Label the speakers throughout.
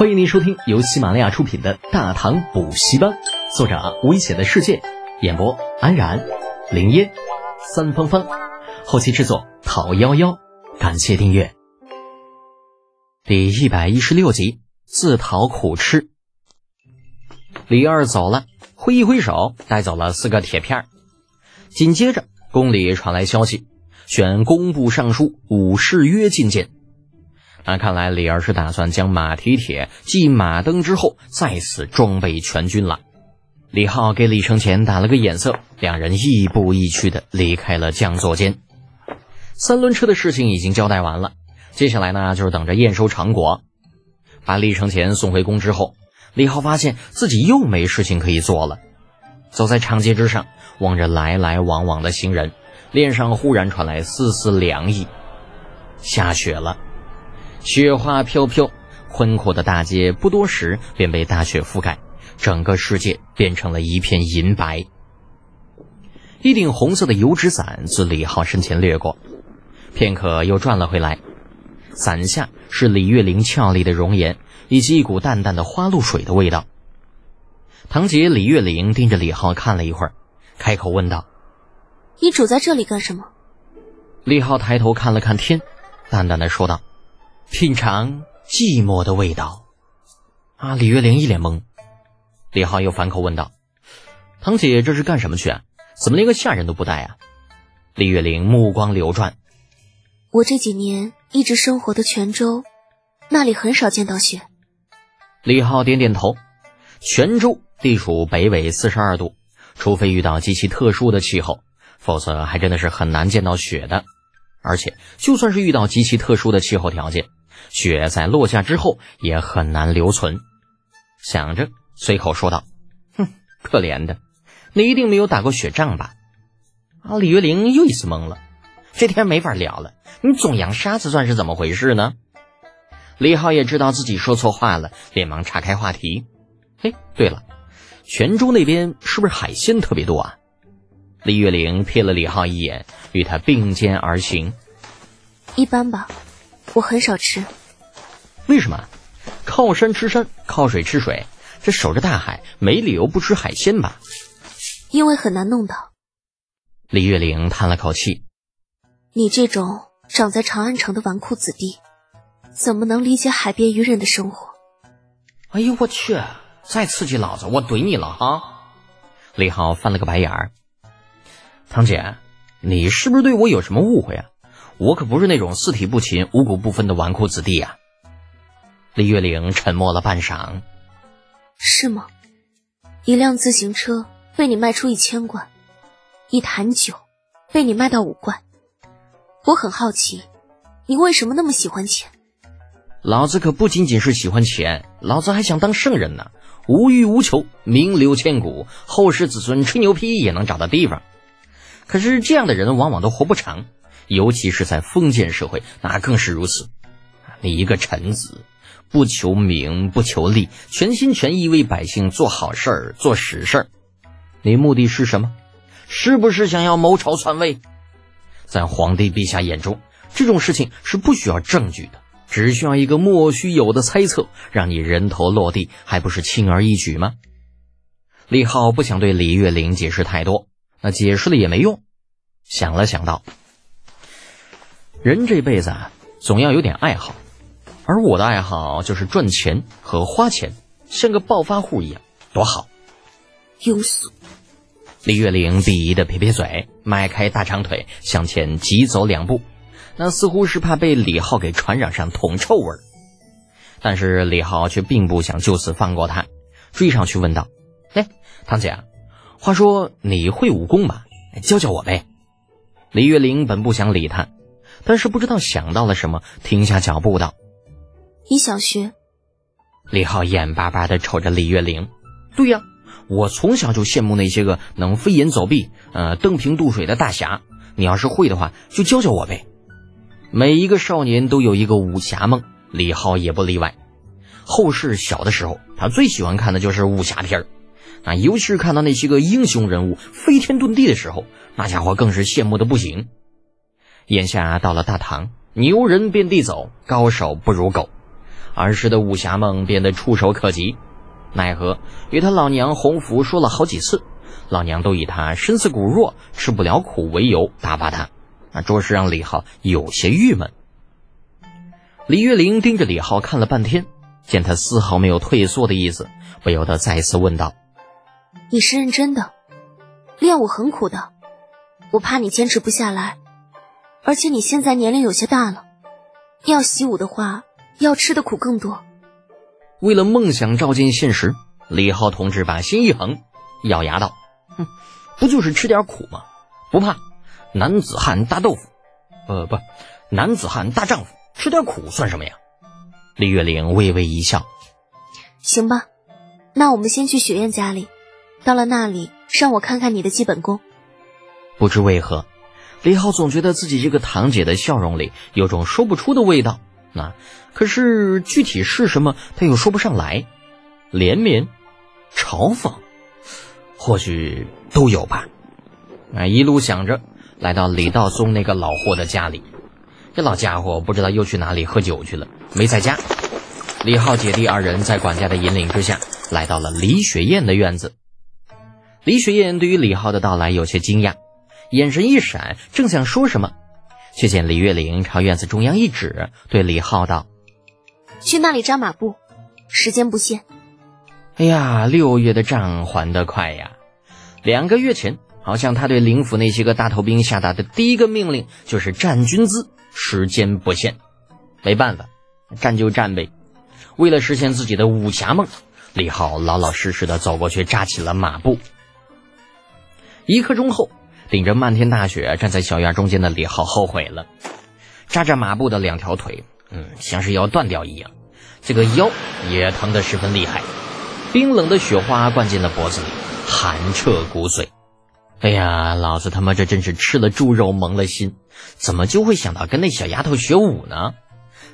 Speaker 1: 欢迎您收听由喜马拉雅出品的《大唐补习班》，作者危险的世界，演播安然、林烟、三芳芳，后期制作讨幺幺，感谢订阅。第一百一十六集，自讨苦吃。李二走了，挥一挥手，带走了四个铁片紧接着，宫里传来消息，选工部尚书武士约觐见。那看来李二是打算将马蹄铁继马登之后，再次装备全军了。李浩给李承前打了个眼色，两人亦步亦趋的离开了将座间。三轮车的事情已经交代完了，接下来呢就是等着验收成果。把李承前送回宫之后，李浩发现自己又没事情可以做了。走在长街之上，望着来来往往的行人，脸上忽然传来丝丝凉意。下雪了。雪花飘飘，宽阔的大街不多时便被大雪覆盖，整个世界变成了一片银白。一顶红色的油纸伞自李浩身前掠过，片刻又转了回来，伞下是李月玲俏丽的容颜，以及一股淡淡的花露水的味道。堂姐李月玲盯着李浩看了一会儿，开口问道：“
Speaker 2: 你杵在这里干什么？”
Speaker 1: 李浩抬头看了看天，淡淡的说道。品尝寂寞的味道，啊！李月玲一脸懵。李浩又反口问道：“堂姐这是干什么去啊？怎么连个下人都不带啊？”李月玲目光流转：“
Speaker 2: 我这几年一直生活的泉州，那里很少见到雪。”
Speaker 1: 李浩点点头。泉州地处北纬四十二度，除非遇到极其特殊的气候，否则还真的是很难见到雪的。而且，就算是遇到极其特殊的气候条件，雪在落下之后也很难留存。想着，随口说道：“哼，可怜的，你一定没有打过雪仗吧？”啊，李月玲又一次懵了。这天没法聊了，你总扬沙子算是怎么回事呢？李浩也知道自己说错话了，连忙岔开话题：“哎，对了，泉州那边是不是海鲜特别多啊？”李月玲瞥了李浩一眼，与他并肩而行：“
Speaker 2: 一般吧。”我很少吃，
Speaker 1: 为什么？靠山吃山，靠水吃水，这守着大海，没理由不吃海鲜吧？
Speaker 2: 因为很难弄到。
Speaker 1: 李月玲叹了口气：“
Speaker 2: 你这种长在长安城的纨绔子弟，怎么能理解海边渔人的生活？”
Speaker 1: 哎呦我去！再刺激老子，我怼你了啊！李浩翻了个白眼儿：“堂姐，你是不是对我有什么误会啊？”我可不是那种四体不勤、五谷不分的纨绔子弟呀。李月玲沉默了半晌，
Speaker 2: 是吗？一辆自行车被你卖出一千贯，一坛酒被你卖到五贯，我很好奇，你为什么那么喜欢钱？
Speaker 1: 老子可不仅仅是喜欢钱，老子还想当圣人呢，无欲无求，名留千古，后世子孙吹牛皮也能找到地方。可是这样的人往往都活不长。尤其是在封建社会，那更是如此。你一个臣子，不求名，不求利，全心全意为百姓做好事儿、做实事儿，你目的是什么？是不是想要谋朝篡位？在皇帝陛下眼中，这种事情是不需要证据的，只需要一个莫须有的猜测，让你人头落地，还不是轻而易举吗？李浩不想对李月玲解释太多，那解释了也没用。想了想道。人这辈子啊，总要有点爱好，而我的爱好就是赚钱和花钱，像个暴发户一样，多好。
Speaker 2: 庸俗。
Speaker 1: 李月玲鄙夷的撇撇嘴，迈开大长腿向前急走两步，那似乎是怕被李浩给传染上铜臭味儿。但是李浩却并不想就此放过他，追上去问道：“哎，堂姐，话说你会武功吗？教教我呗。”李月玲本不想理他。但是不知道想到了什么，停下脚步道：“
Speaker 2: 你想学？”
Speaker 1: 李浩眼巴巴的瞅着李月玲：“对呀，我从小就羡慕那些个能飞檐走壁、呃登平渡水的大侠。你要是会的话，就教教我呗。”每一个少年都有一个武侠梦，李浩也不例外。后世小的时候，他最喜欢看的就是武侠片儿，啊，尤其是看到那些个英雄人物飞天遁地的时候，那家伙更是羡慕的不行。眼下到了大唐，牛人遍地走，高手不如狗。儿时的武侠梦变得触手可及。奈何与他老娘洪福说了好几次，老娘都以他身子骨弱、吃不了苦为由打发他，那着实让李浩有些郁闷。李月玲盯着李浩看了半天，见他丝毫没有退缩的意思，不由得再次问道：“
Speaker 2: 你是认真的？练武很苦的，我怕你坚持不下来。而且你现在年龄有些大了，要习武的话，要吃的苦更多。”
Speaker 1: 为了梦想照进现实，李浩同志把心一横，咬牙道：“哼，不就是吃点苦吗？不怕，男子汉大豆腐，呃，不，男子汉大丈夫，吃点苦算什么呀？”李月玲微微一笑：“
Speaker 2: 行吧，那我们先去雪燕家里，到了那里，让我看看你的基本功。”
Speaker 1: 不知为何，李浩总觉得自己这个堂姐的笑容里有种说不出的味道。那可是具体是什么，他又说不上来。怜悯、嘲讽，或许都有吧。啊，一路想着，来到李道宗那个老货的家里。这老家伙不知道又去哪里喝酒去了，没在家。李浩姐弟二人在管家的引领之下，来到了李雪燕的院子。李雪燕对于李浩的到来有些惊讶，眼神一闪，正想说什么。却见李月玲朝院子中央一指，对李浩道：“
Speaker 2: 去那里扎马步，时间不限。”
Speaker 1: 哎呀，六月的账还得快呀！两个月前，好像他对灵府那些个大头兵下达的第一个命令就是站军姿，时间不限。没办法，站就站呗。为了实现自己的武侠梦，李浩老老实实的走过去扎起了马步。一刻钟后。顶着漫天大雪站在小院中间的李浩后悔了，扎着马步的两条腿，嗯，像是要断掉一样，这个腰也疼得十分厉害，冰冷的雪花灌进了脖子里，寒彻骨髓。哎呀，老子他妈这真是吃了猪肉蒙了心，怎么就会想到跟那小丫头学武呢？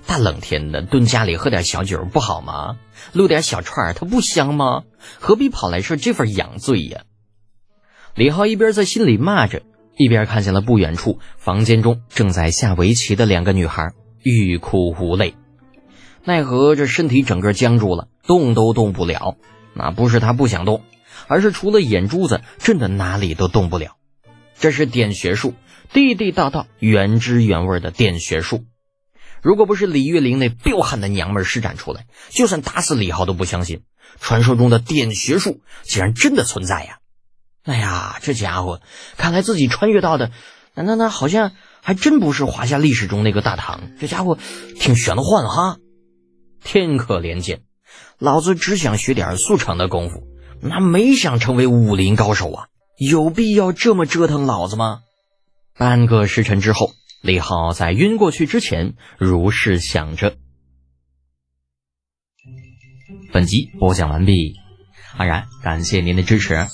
Speaker 1: 大冷天的蹲家里喝点小酒不好吗？撸点小串儿它不香吗？何必跑来受这份养罪呀？李浩一边在心里骂着，一边看见了不远处房间中正在下围棋的两个女孩，欲哭无泪。奈何这身体整个僵住了，动都动不了。那不是他不想动，而是除了眼珠子，真的哪里都动不了。这是点穴术，地地道道、原汁原味的点穴术。如果不是李月玲那彪悍的娘们施展出来，就算打死李浩都不相信，传说中的点穴术竟然真的存在呀！哎呀，这家伙，看来自己穿越到的，那那那好像还真不是华夏历史中那个大唐。这家伙挺玄幻哈！天可怜见，老子只想学点速成的功夫，那没想成为武林高手啊！有必要这么折腾老子吗？半个时辰之后，李浩在晕过去之前如是想着。本集播讲完毕，安然感谢您的支持。